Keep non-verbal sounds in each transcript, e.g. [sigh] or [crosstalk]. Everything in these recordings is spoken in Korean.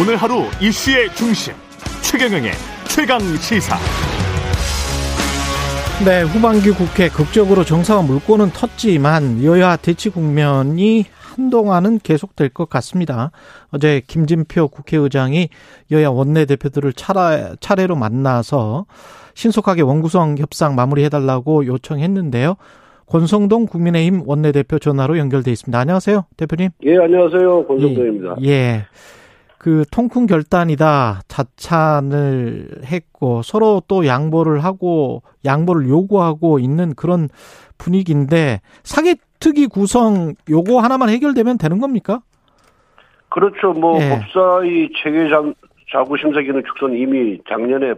오늘 하루 이슈의 중심 최경영의 최강 시사. 네, 후반기 국회 극적으로 정상화 물꼬는 텄지만 여야 대치 국면이 한동안은 계속될 것 같습니다. 어제 김진표 국회의장이 여야 원내대표들을 차례, 차례로 만나서 신속하게 원구성 협상 마무리해달라고 요청했는데요. 권성동 국민의힘 원내대표 전화로 연결돼 있습니다. 안녕하세요, 대표님. 예, 안녕하세요. 권성동입니다. 예. 예. 그 통큰 결단이다 자찬을 했고 서로 또 양보를 하고 양보를 요구하고 있는 그런 분위기인데 사개특위 구성 요거 하나만 해결되면 되는 겁니까? 그렇죠. 뭐 예. 법사위 체계 자구 심사 기능 축소는 이미 작년에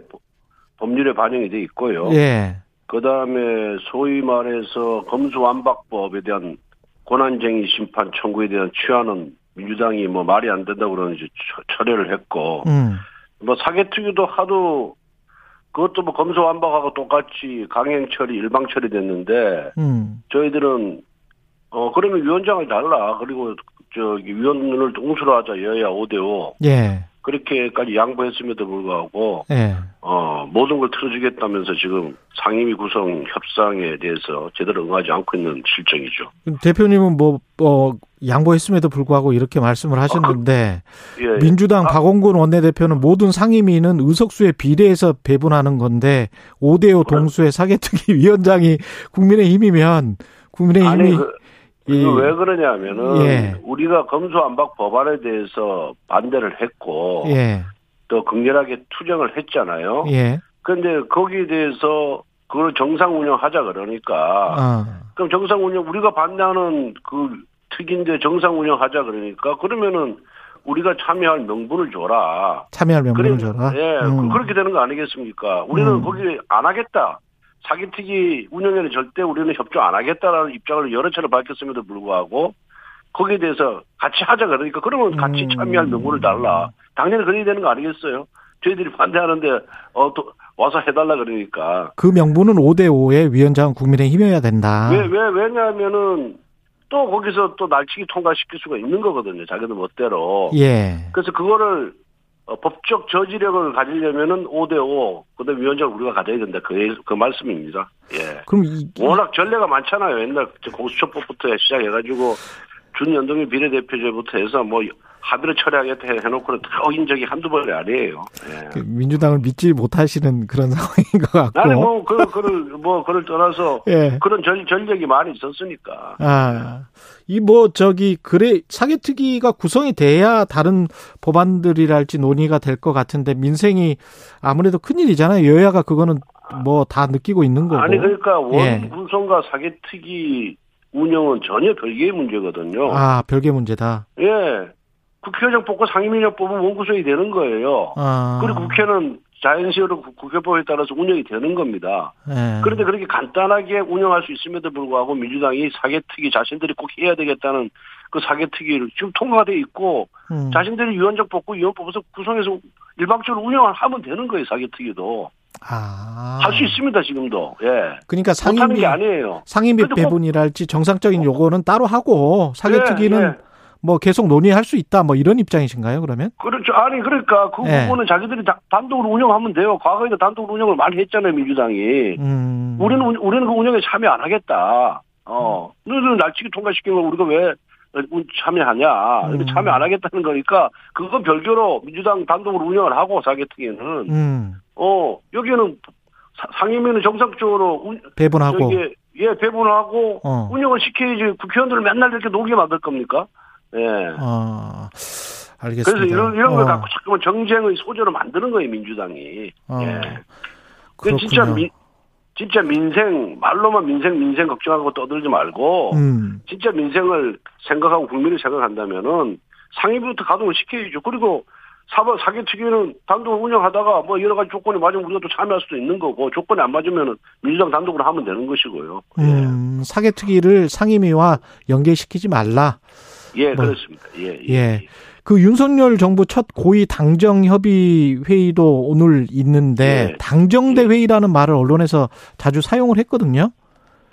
법률에 반영이 돼 있고요. 예. 그 다음에 소위 말해서 검수완박법에 대한 권한쟁의 심판 청구에 대한 취하는 민주당이 뭐 말이 안 된다고 그러는 이제 처- 철회를 했고 음. 뭐 사개특위도 하도 그것도 뭐 검수완박하고 똑같이 강행 처리 일방 처리됐는데 음. 저희들은 어 그러면 위원장을 달라 그리고 저기 위원을 응수로 하자 여야 5대5 예. 그렇게까지 양보했음에도 불구하고 예. 어 모든 걸 틀어주겠다면서 지금 상임위 구성 협상에 대해서 제대로 응하지 않고 있는 실정이죠. 대표님은 뭐, 어, 양보했음에도 불구하고 이렇게 말씀을 하셨는데, 예, 예. 민주당 아, 박원근 원내대표는 모든 상임위는 의석수에 비례해서 배분하는 건데, 5대5 동수의 사개특위 위원장이 국민의힘이면, 국민의힘이, 아니 그, 이- 그왜 그러냐면은 예. 우리가 검수안박 법안에 대해서 반대를 했고 예, 또 극렬하게 투쟁을 했잖아요. 예, 그런데 거기에 대해서 그걸 정상 운영하자 그러니까 아, 그럼 정상 운영 우리가 반대하는 그 특인데 정상 운영하자 그러니까 그러면은 우리가 참여할 명분을 줘라. 참여할 명분을 그래, 줘라. 예, 음. 그- 그렇게 되는 거 아니겠습니까? 우리는 음. 거기 안 하겠다. 사기특위 운영에는 절대 우리는 협조 안 하겠다라는 입장을 여러 차례 밝혔음에도 불구하고 거기에 대해서 같이 하자 그러니까 그러면 같이 음. 참여할 명분을 달라. 당연히 그래야 되는 거 아니겠어요? 저희들이 반대하는데 어 또 와서 해달라 그러니까 그 명분은 5대5의 위원장은 국민의힘이어야 된다. 왜 왜 왜냐하면은 또 거기서 또 날치기 통과시킬 수가 있는 거거든요. 자기들 멋대로. 예, 그래서 그거를 어, 법적 저지력을 가지려면은 5대5 그 다음 위원장을 우리가 가져야 된다. 그, 그 말씀입니다. 예. 그럼 이, 워낙 전례가 많잖아요. 옛날 공수처법부터 시작해가지고 준연동형 비례대표제부터 해서 뭐 합의를 처리하겠다 해- 해놓고는 다 어긴 적이 한두 번이 아니에요. 예. 그 민주당을 믿지 못하시는 그런 [laughs] 상황인 것 같고. 나는 뭐, 그, 그를, 뭐, 그를 떠나서 예. 그런 전, 전력이 많이 있었으니까. 아, 이 뭐 저기 그래 사개특위가 구성이 돼야 다른 법안들이랄지 논의가 될 것 같은데 민생이 아무래도 큰 일이잖아요. 여야가 그거는 뭐 다 느끼고 있는 거고. 아니, 그러니까 예. 원구성과 사개특위 운영은 전혀 별개의 문제거든요. 아 별개 문제다. 예. 국회의장 뽑고 상임위원장 뽑으면 원구성이 되는 거예요. 아 그리고 국회는 국- 국회법에 따라서 운영이 되는 겁니다. 예. 그런데 그렇게 간단하게 운영할 수 있음에도 불구하고 민주당이 사개특위 자신들이 꼭 해야 되겠다는 그 사개특위를 지금 통과돼 있고 음. 자신들이 위원장 뽑고 위원 뽑아서 구성해서 일방적으로 운영을 하면 되는 거예요 사개특위도 아. 할 수 있습니다 지금도 예 그러니까 상임위 게 아니에요. 상임위 배분이랄지 정상적인 요거는 따로 하고 사개특위는 예, 예. 뭐 계속 논의할 수 있다 뭐 이런 입장이신가요 그러면? 그렇죠. 아니 그러니까 그 예. 부분은 자기들이 다- 단독으로 운영하면 돼요. 과거에도 단독으로 운영을 많이 했잖아요 민주당이. 음. 우리는 운- 우리는 그 운영에 참여 안 하겠다. 어, 너희들은 날치기 통과시킨 걸 우리가 왜 운- 참여하냐? 음. 참여 안 하겠다는 거니까 그건 별개로 민주당 단독으로 운영을 하고 사개특위는 음. 어 여기는 사- 상임위는 정상적으로 운, 배분하고. 저기 예 배분하고 어. 운영을 시켜야지 국회의원들을 맨날 이렇게 녹게 만들 겁니까? 예. 어. 알겠습니다. 그래서 이런 이런 걸 어. 갖고 자꾸만 정쟁의 소재로 만드는 거예요 민주당이. 어. 예. 그 진짜. 민 진짜 민생 말로만 민생 민생 걱정하고 떠들지 말고 음. 진짜 민생을 생각하고 국민을 생각한다면은 상임위부터 가동을 시켜야죠. 그리고 사법 사개특위는 단독 운영하다가 뭐 여러 가지 조건이 맞으면 우리가 또 참여할 수도 있는 거고 조건이 안 맞으면은 민주당 단독으로 하면 되는 것이고요. 음, 사개특위를 상임위와 연계시키지 말라. 예, 예 뭐, 그렇습니다. 예, 예. 예. 그 윤석열 정부 첫 고위 당정 협의 회의도 오늘 있는데 예. 당정대 회의라는 말을 언론에서 자주 사용을 했거든요.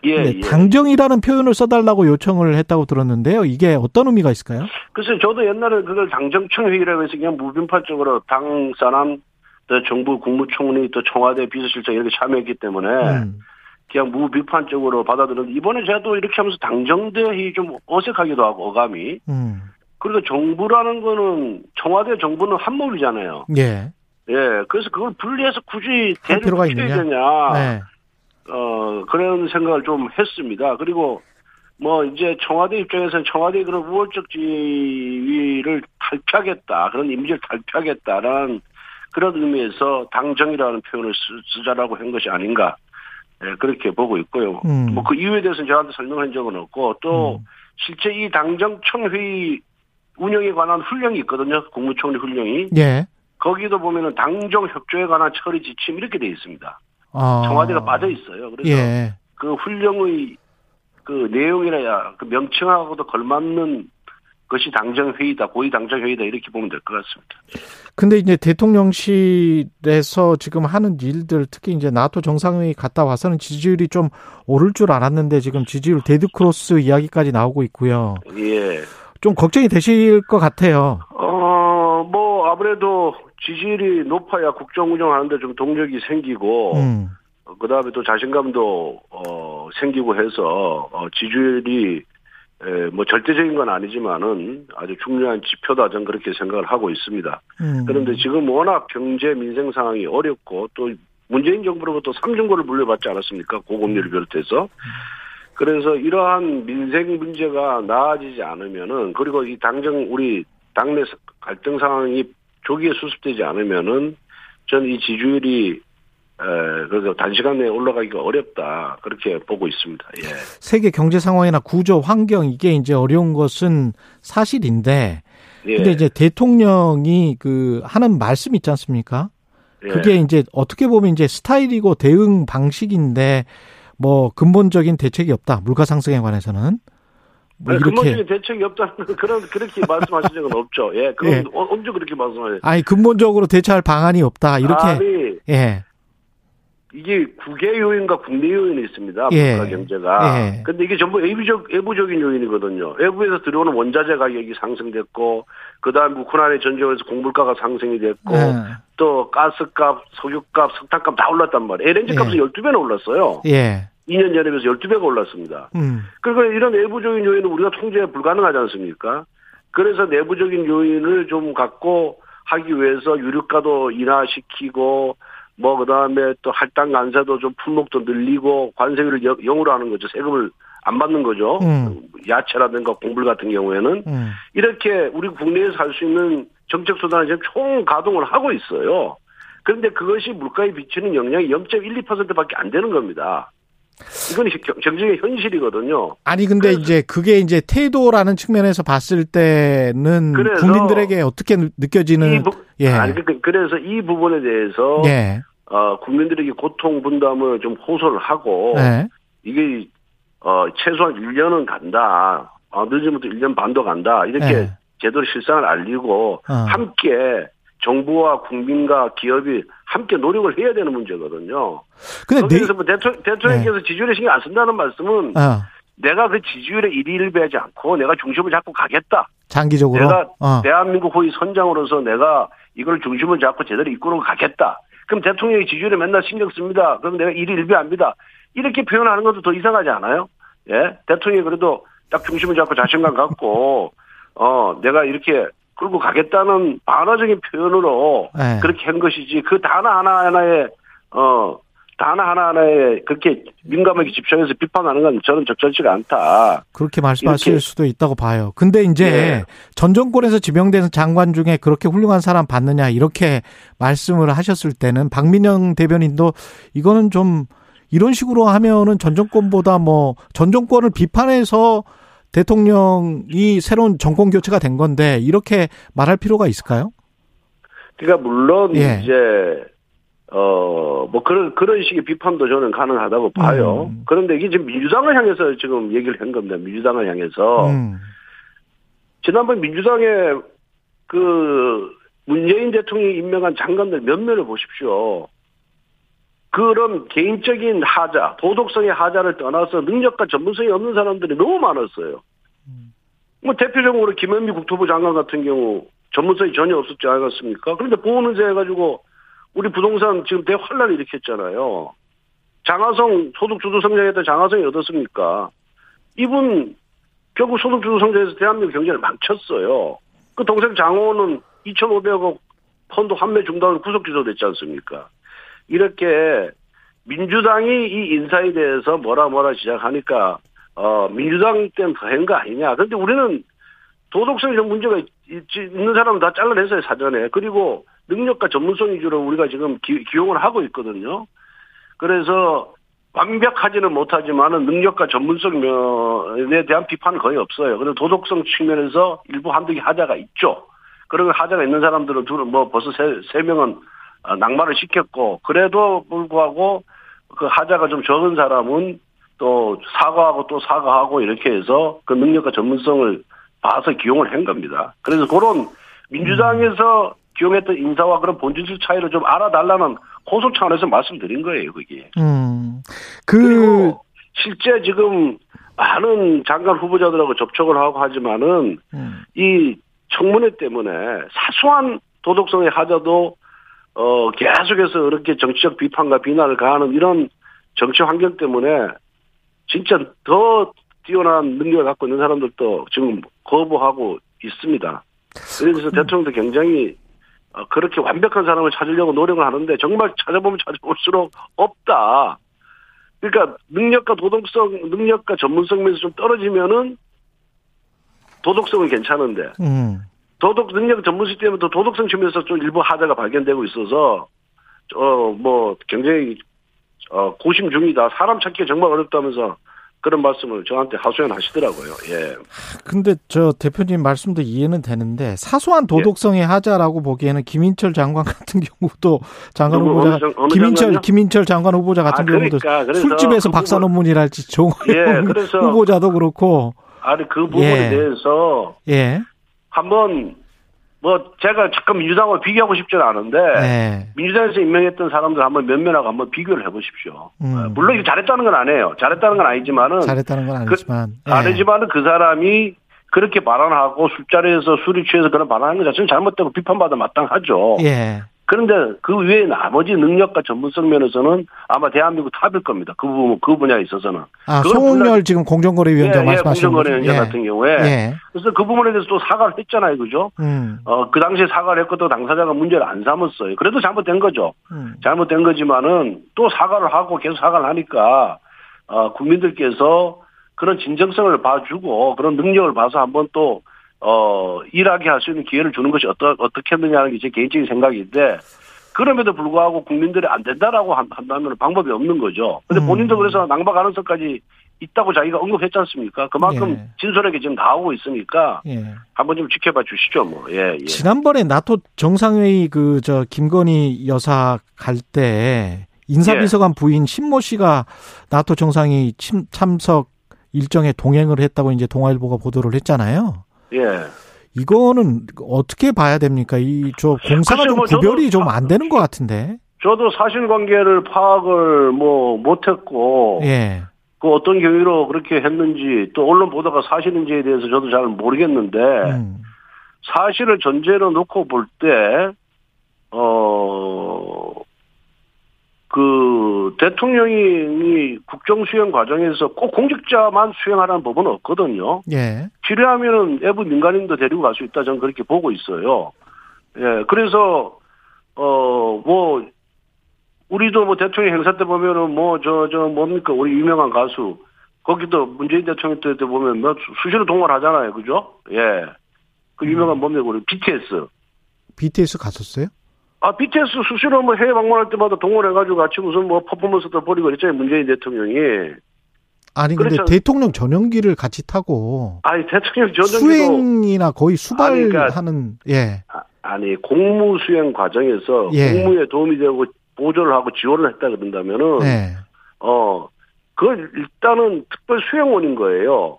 예, 네, 예. 당정이라는 표현을 써달라고 요청을 했다고 들었는데요. 이게 어떤 의미가 있을까요? 글쎄 저도 옛날에 그걸 당정청 회의라고 해서 그냥 무분파적으로 당 사람 또 정부 국무총리 또 청와대 비서실장 이렇게 참여했기 때문에 음. 그냥 무비판적으로 받아들였는데 이번에 제가 이렇게 하면서 당정대회의 좀 어색하기도 하고 어감이 음. 그리고 정부라는 거는 청와대 정부는 한 몸이잖아요. 예. 예, 그래서 그걸 분리해서 굳이 할 대를 있느냐? 되냐. 네. 어, 그런 생각을 좀 했습니다. 그리고 뭐 이제 청와대 입장에서는 청와대 그런 우월적 지위를 탈피하겠다. 그런 이미지를 탈피하겠다라는 그런 의미에서 당정이라는 표현을 쓰, 쓰자라고 한 것이 아닌가. 예, 그렇게 보고 있고요. 음. 뭐그 이유에 대해서는 저한테 설명한 적은 없고 또 음. 실제 이 당정청회의 운영에 관한 훈령이 있거든요. 국무총리 훈령이. 예. 거기도 보면은 당정 협조에 관한 처리 지침 이렇게 돼 있습니다. 아. 청와대가 빠져 있어요. 그래서 예. 그 훈령의 그 내용이나 그 명칭하고도 걸맞는 것이 당정 회의다, 고위 당정 회의다 이렇게 보면 될 것 같습니다. 근데 이제 대통령실에서 지금 하는 일들 특히 이제 나토 정상회의 갔다 와서는 지지율이 좀 오를 줄 알았는데 지금 지지율 데드 크로스 이야기까지 나오고 있고요. 예. 좀 걱정이 되실 것 같아요. 어, 뭐 아무래도 지지율이 높아야 국정 운영하는데 좀 동력이 생기고, 음. 그 다음에 또 자신감도 어, 생기고 해서 어, 지지율이 에, 뭐 절대적인 건 아니지만은 아주 중요한 지표다 저는 그렇게 생각을 하고 있습니다. 음. 그런데 지금 워낙 경제 민생 상황이 어렵고 또 문재인 정부로부터 삼중고를 물려받지 않았습니까? 고금리를 비롯해서. 그래서 이러한 민생 문제가 나아지지 않으면은 그리고 이 당정 우리 당내 갈등 상황이 조기에 수습되지 않으면은 저는 이 지지율이 에, 그래서 단시간 내에 올라가기가 어렵다 그렇게 보고 있습니다. 예. 세계 경제 상황이나 구조 환경 이게 이제 어려운 것은 사실인데 예. 근데 이제 대통령이 그 하는 말씀 있지 않습니까? 예. 그게 이제 어떻게 보면 이제 스타일이고 대응 방식인데 뭐 근본적인 대책이 없다. 물가 상승에 관해서는 뭐 아니, 이렇게 근본적인 대책이 없다는 그런 그렇게 말씀하신 적은 없죠. 예, 그건 [laughs] 예. 어- 언제 그렇게 말씀하세요? 아니 근본적으로 대처할 방안이 없다. 이렇게 아니 예. 이게 국외 요인과 국내 요인이 있습니다. 예. 물가 경제가. 예. 근데 이게 전부 외부적 외부적인 요인이거든요. 외부에서 들어오는 원자재 가격이 상승됐고, 그다음 우크라이나 전쟁에서 공물가가 상승이 됐고, 예. 또 가스값, 석유값, 석탄값 다 올랐단 말이에요. LNG 값은 예. 12배나 올랐어요. 예. 2년 전에 비해서 12배가 올랐습니다. 음. 그리고 이런 외부적인 요인은 우리가 통제 불가능하지 않습니까? 그래서 내부적인 요인을 좀 갖고 하기 위해서 유류가도 인하시키고 뭐 그다음에 또 할당 관세도 좀 품목도 늘리고 관세율을 영- 영으로 하는 거죠. 세금을 안 받는 거죠. 음. 야채라든가 곡물 같은 경우에는 음. 이렇게 우리 국내에서 할 수 있는 정책 수단을 지금 총 가동을 하고 있어요. 그런데 그것이 물가에 비치는 영향이 0.12%밖에 안 되는 겁니다. 이건 정정의 현실이거든요. 아니 근데 이제 그게 이제 태도라는 측면에서 봤을 때는 국민들에게 어떻게 느껴지는 이 부, 예. 아니, 그- 그래서 이 부분에 대해서 예. 어, 국민들에게 고통 분담을 좀 호소를 하고 예. 이게 어, 최소한 1년은 간다. 어, 늦으면 또 1년 반도 간다. 이렇게 예. 제대로 실상을 알리고 어. 함께 정부와 국민과 기업이 함께 노력을 해야 되는 문제거든요. 근데 네. 그래서 뭐 대통령, 대통령께서 지지율에 신경 안 쓴다는 말씀은 어, 내가 그 지지율에 일일배하지 않고 내가 중심을 잡고 가겠다. 장기적으로 내가 어. 대한민국 호위 선장으로서 내가 이걸 중심을 잡고 제대로 이끌고 가겠다. 그럼 대통령이 지지율에 맨날 신경 씁니다. 그럼 내가 일일비합니다. 이렇게 표현하는 것도 더 이상하지 않아요? 예? 대통령이 그래도 딱 중심을 잡고 자신감 갖고, 어, 내가 이렇게 끌고 가겠다는 반화적인 표현으로 예. 그렇게 한 것이지 그 단어 하나하나에, 어, 단어 하나하나에 그렇게 민감하게 집중해서 비판하는 건 저는 적절치가 않다. 그렇게 말씀하실 이렇게- 수도 있다고 봐요. 근데 이제 네. 전 정권에서 지명된 장관 중에 그렇게 훌륭한 사람 받느냐 이렇게 말씀을 하셨을 때는 박민영 대변인도 이거는 좀 이런 식으로 하면은 전 정권보다 뭐 전 정권을 비판해서 대통령이 새로운 정권 교체가 된 건데 이렇게 말할 필요가 있을까요? 그러니까 물론 예. 이제 어 뭐 그런 그런 식의 비판도 저는 가능하다고 봐요. 음. 그런데 이게 지금 민주당을 향해서 지금 얘기를 한 겁니다. 민주당을 향해서 음. 지난번 민주당의 그 문재인 대통령이 임명한 장관들 몇 면을 보십시오. 그런 개인적인 하자, 도덕성의 하자를 떠나서 능력과 전문성이 없는 사람들이 너무 많았어요. 뭐 대표적으로 김현미 국토부 장관 같은 경우 전문성이 전혀 없었지 않았습니까? 그런데 보험문제 해가지고 우리 부동산 지금 대환란을 일으켰잖아요. 장하성 소득주도 성장했던 장하성이 어떻습니까? 이분 결국 소득주도 성장에서 대한민국 경제를 망쳤어요. 그 동생 장호는 2,500억 펀드 환매 중단으로 구속 기소됐지 않습니까? 이렇게 민주당이 이 인사에 대해서 뭐라 뭐라 시작하니까 어 민주당 때문에 더한 거 아니냐. 그런데 우리는 도덕성이 좀 문제가 있는 사람은 다 잘라냈어요 사전에. 그리고 능력과 전문성 위주로 우리가 지금 기, 기용을 하고 있거든요. 그래서 완벽하지는 못하지만은 능력과 전문성에 대한 비판은 거의 없어요. 그리고 도덕성 측면에서 일부 한두 개 하자가 있죠. 그런 하자가 있는 사람들은 둘은 뭐 벌써 세, 세 명은 어, 낙마를 시켰고 그래도 불구하고 그 하자가 좀 적은 사람은 또 사과하고 또 사과하고 이렇게 해서 그 능력과 전문성을 봐서 기용을 한 겁니다. 그래서 그런 민주당에서 기용했던 인사와 그런 본질적 차이를 좀 알아달라는 호소 차원에서 말씀드린 거예요, 그게. 음. 그. 그리고 실제 지금 많은 장관 후보자들하고 접촉을 하고 하지만은 음. 이 청문회 때문에 사소한 도덕성의 하자도 어 계속해서 그렇게 정치적 비판과 비난을 가하는 이런 정치 환경 때문에 진짜 더 뛰어난 능력을 갖고 있는 사람들도 지금 거부하고 있습니다. 그래서 음. 대통령도 굉장히 어, 그렇게 완벽한 사람을 찾으려고 노력을 하는데 정말 찾아보면 찾아볼수록 없다. 그러니까 능력과 도덕성, 능력과 전문성 면에서 좀 떨어지면은 도덕성은 괜찮은데 음. 도덕 능력 전문성 때문에 도덕성 측면에서 좀 일부 하자가 발견되고 있어서 어 뭐 굉장히 어 고심 중이다. 사람 찾기 정말 어렵다면서 그런 말씀을 저한테 하소연하시더라고요. 예. 근데 저 대표님 말씀도 이해는 되는데 사소한 도덕성의 예. 하자라고 보기에는 김인철 장관 같은 경우도 장관 후보자 김인철 장관요? 김인철 장관 후보자 같은 아, 그러니까, 경우도 술집에서 그 박사 논문이랄지 종 예, [laughs] 후보자도 그렇고 아니 그 부분에 예. 대해서 예. 한번 뭐 제가 잠깐 민주당과 비교하고 싶지는 않은데 네. 민주당에서 임명했던 사람들 한번 몇몇하고 한번 비교를 해보십시오. 음. 어, 물론 이거 잘했다는 건 아니에요. 잘했다는 건 아니지만은 잘했다는 건 아니지만 그, 네. 아니지만은 그 사람이 그렇게 발언하고 술자리에서 술이 취해서 그런 발언하는 것 자체는 잘못되고 비판받아 마땅하죠. 예. 그런데 그 외에 나머지 능력과 전문성 면에서는 아마 대한민국 탑일 겁니다. 그 부분, 그 분야에 있어서는. 아, 송영열 지금 공정거래위원장 예, 예 말씀하시는 예, 공정거래위원장 예. 같은 경우에. 예. 그래서 그 부분에 대해서 또 사과를 했잖아요. 그죠? 음. 어, 그 당시에 사과를 했고 또 당사자가 문제를 안 삼았어요. 그래도 잘못된 거죠. 음. 잘못된 거지만은 또 사과를 하고 계속 사과를 하니까, 어, 국민들께서 그런 진정성을 봐주고 그런 능력을 봐서 한번 또 어, 일하게 할 수 있는 기회를 주는 것이 어떠, 어떻게 했느냐는 게 제 개인적인 생각인데, 그럼에도 불구하고 국민들이 안 된다라고 한다면 방법이 없는 거죠. 근데 음. 본인도 그래서 낭바 가능성까지 있다고 자기가 언급했지 않습니까? 그만큼 예. 진솔하게 지금 나오고 있으니까 예. 한번 좀 지켜봐 주시죠, 뭐. 예, 예. 지난번에 나토 정상회의 그 저 김건희 여사 갈 때 인사비서관 예. 부인 신모 씨가 나토 정상이 침, 참석 일정에 동행을 했다고 이제 동아일보가 보도를 했잖아요. 예. 이거는 어떻게 봐야 됩니까? 이 저 공사가 좀 뭐 구별이 좀 안 되는 것 같은데. 저도 사실관계를 파악을 뭐 못했고, 예. 그 어떤 경위로 그렇게 했는지 또 언론 보도가 사실인지에 대해서 저도 잘 모르겠는데 음. 사실을 전제로 놓고 볼 때 어. 그 대통령이 국정 수행 과정에서 꼭 공직자만 수행하라는 법은 없거든요. 예. 필요하면은 외부 민간인도 데리고 갈 수 있다 저는 그렇게 보고 있어요. 예. 그래서 어 뭐 우리도 뭐 대통령 행사 때 보면은 뭐 저저 저 뭡니까 우리 유명한 가수 거기도 문재인 대통령 때 보면 뭐 수시로 동원하잖아요, 그죠? 예. 그 유명한 음. 뭡니까 우리 BTS. BTS 갔었어요? 아, BTS 수시로 뭐 해외 방문할 때마다 동원해가지고 같이 무슨 뭐 퍼포먼스도 벌이고 그랬잖아요, 문재인 대통령이. 아니, 근데 그렇죠. 대통령 전용기를 같이 타고. 아니, 대통령 전용기도. 수행이나 거의 수발하는, 그러니까, 예. 아, 니 공무 수행 과정에서 예. 공무에 도움이 되고 보조를 하고 지원을 했다 그런다면은. 예. 어, 그걸 일단은 특별 수행원인 거예요.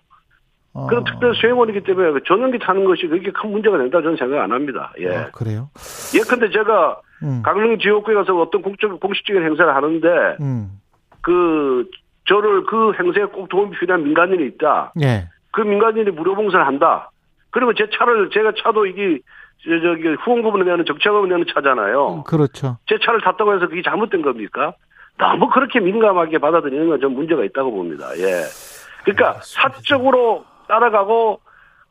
어. 그런 특별 수행원이기 때문에 그 전용기 타는 것이 그렇게 큰 문제가 된다 저는 생각 안 합니다. 예. 어, 그래요? 예컨대 제가 음. 강릉 지역구에 가서 어떤 공적 공식적인 행사를 하는데 음. 그 저를 그 행사에 꼭 도움이 필요한 민간인이 있다. 예. 그 민간인이 무료 봉사를 한다. 그리고 제 차를 제가 차도 이게 저- 저기 후원금을 내는 정착금을 내는 차잖아요. 그렇죠. 제 차를 탔다고 해서 그게 잘못된 겁니까? 너무 그렇게 민감하게 받아들이는 건 좀 문제가 있다고 봅니다. 예. 그러니까 사적으로 따라가고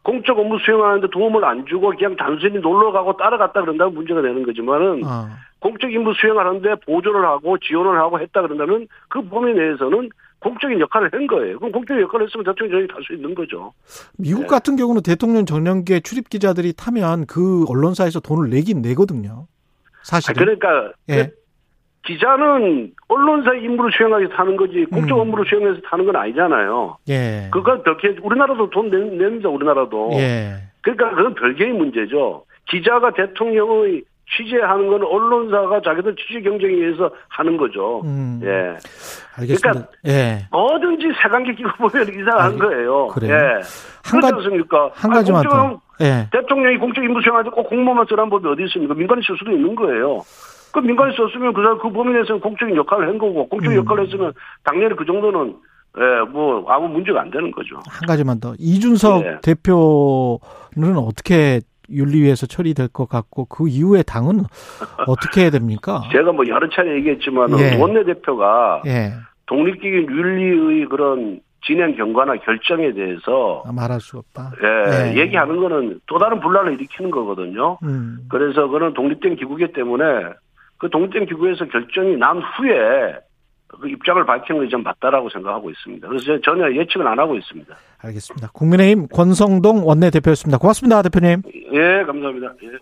공적 업무 수행하는데 도움을 안 주고 그냥 단순히 놀러 가고 따라갔다 그런다면 문제가 되는 거지만은 어. 공적 임무 수행하는데 보조를 하고 지원을 하고 했다 그런다면 그 범위 내에서는 공적인 역할을 한 거예요. 그럼 공적인 역할을 했으면 대통령이 탈수 있는 거죠. 미국 네. 같은 경우는 대통령 전용기에 출입 기자들이 타면 그 언론사에서 돈을 내긴 내거든요. 아, 사실은. 그러니까 예. 그 기자는 언론사 임무를 수행하기 위해서 타는 거지 공적 음. 업무를 수행해서 타는 건 아니잖아요. 예. 그건 별개 우리나라도 돈 내- 냅니다. 우리나라도. 예. 그러니까 그건 별개의 문제죠. 기자가 대통령의 취재하는 건 언론사가 자기들 취재 경쟁에 의해서 하는 거죠. 음. 예. 알겠습니다. 그러니까 예. 뭐든지 색안기 끼고 보면 이상한 알겠- 거예요. 그래요? 예. 한 가지- 않습니까? 한 아니, 가지만 공적 더. 예. 대통령이 공적 임무 수행할 때 꼭 공무원만 쓰라는 법이 어디 있습니까? 민간이 쓸 수도 있는 거예요. 그 민간이 썼으면 그 사람 그 범위 내에서는 공적인 역할을 한 거고 공적 음. 역할을 했으면 당연히 그 정도는 예, 뭐 아무 문제가 안 되는 거죠. 한 가지만 더. 이준석 예. 대표는 어떻게 윤리위에서 처리될 것 같고 그 이후에 당은 어떻게 해야 됩니까? [laughs] 제가 뭐 여러 차례 얘기했지만 예. 원내 대표가 예. 독립기관 윤리의 그런 진행 경과나 결정에 대해서 아, 말할 수 없다. 예, 예. 얘기하는 거는 또 다른 분란을 일으키는 거거든요. 음. 그래서 그는 독립된 기구이기 때문에 그 독립된 기구에서 결정이 난 후에 그 입장을 밝히는 게좀 맞다라고 생각하고 있습니다. 그래서 전혀 예측은 안 하고 있습니다. 알겠습니다. 국민의힘 권성동 원내대표였습니다. 고맙습니다, 대표님. 예, 감사합니다. 예.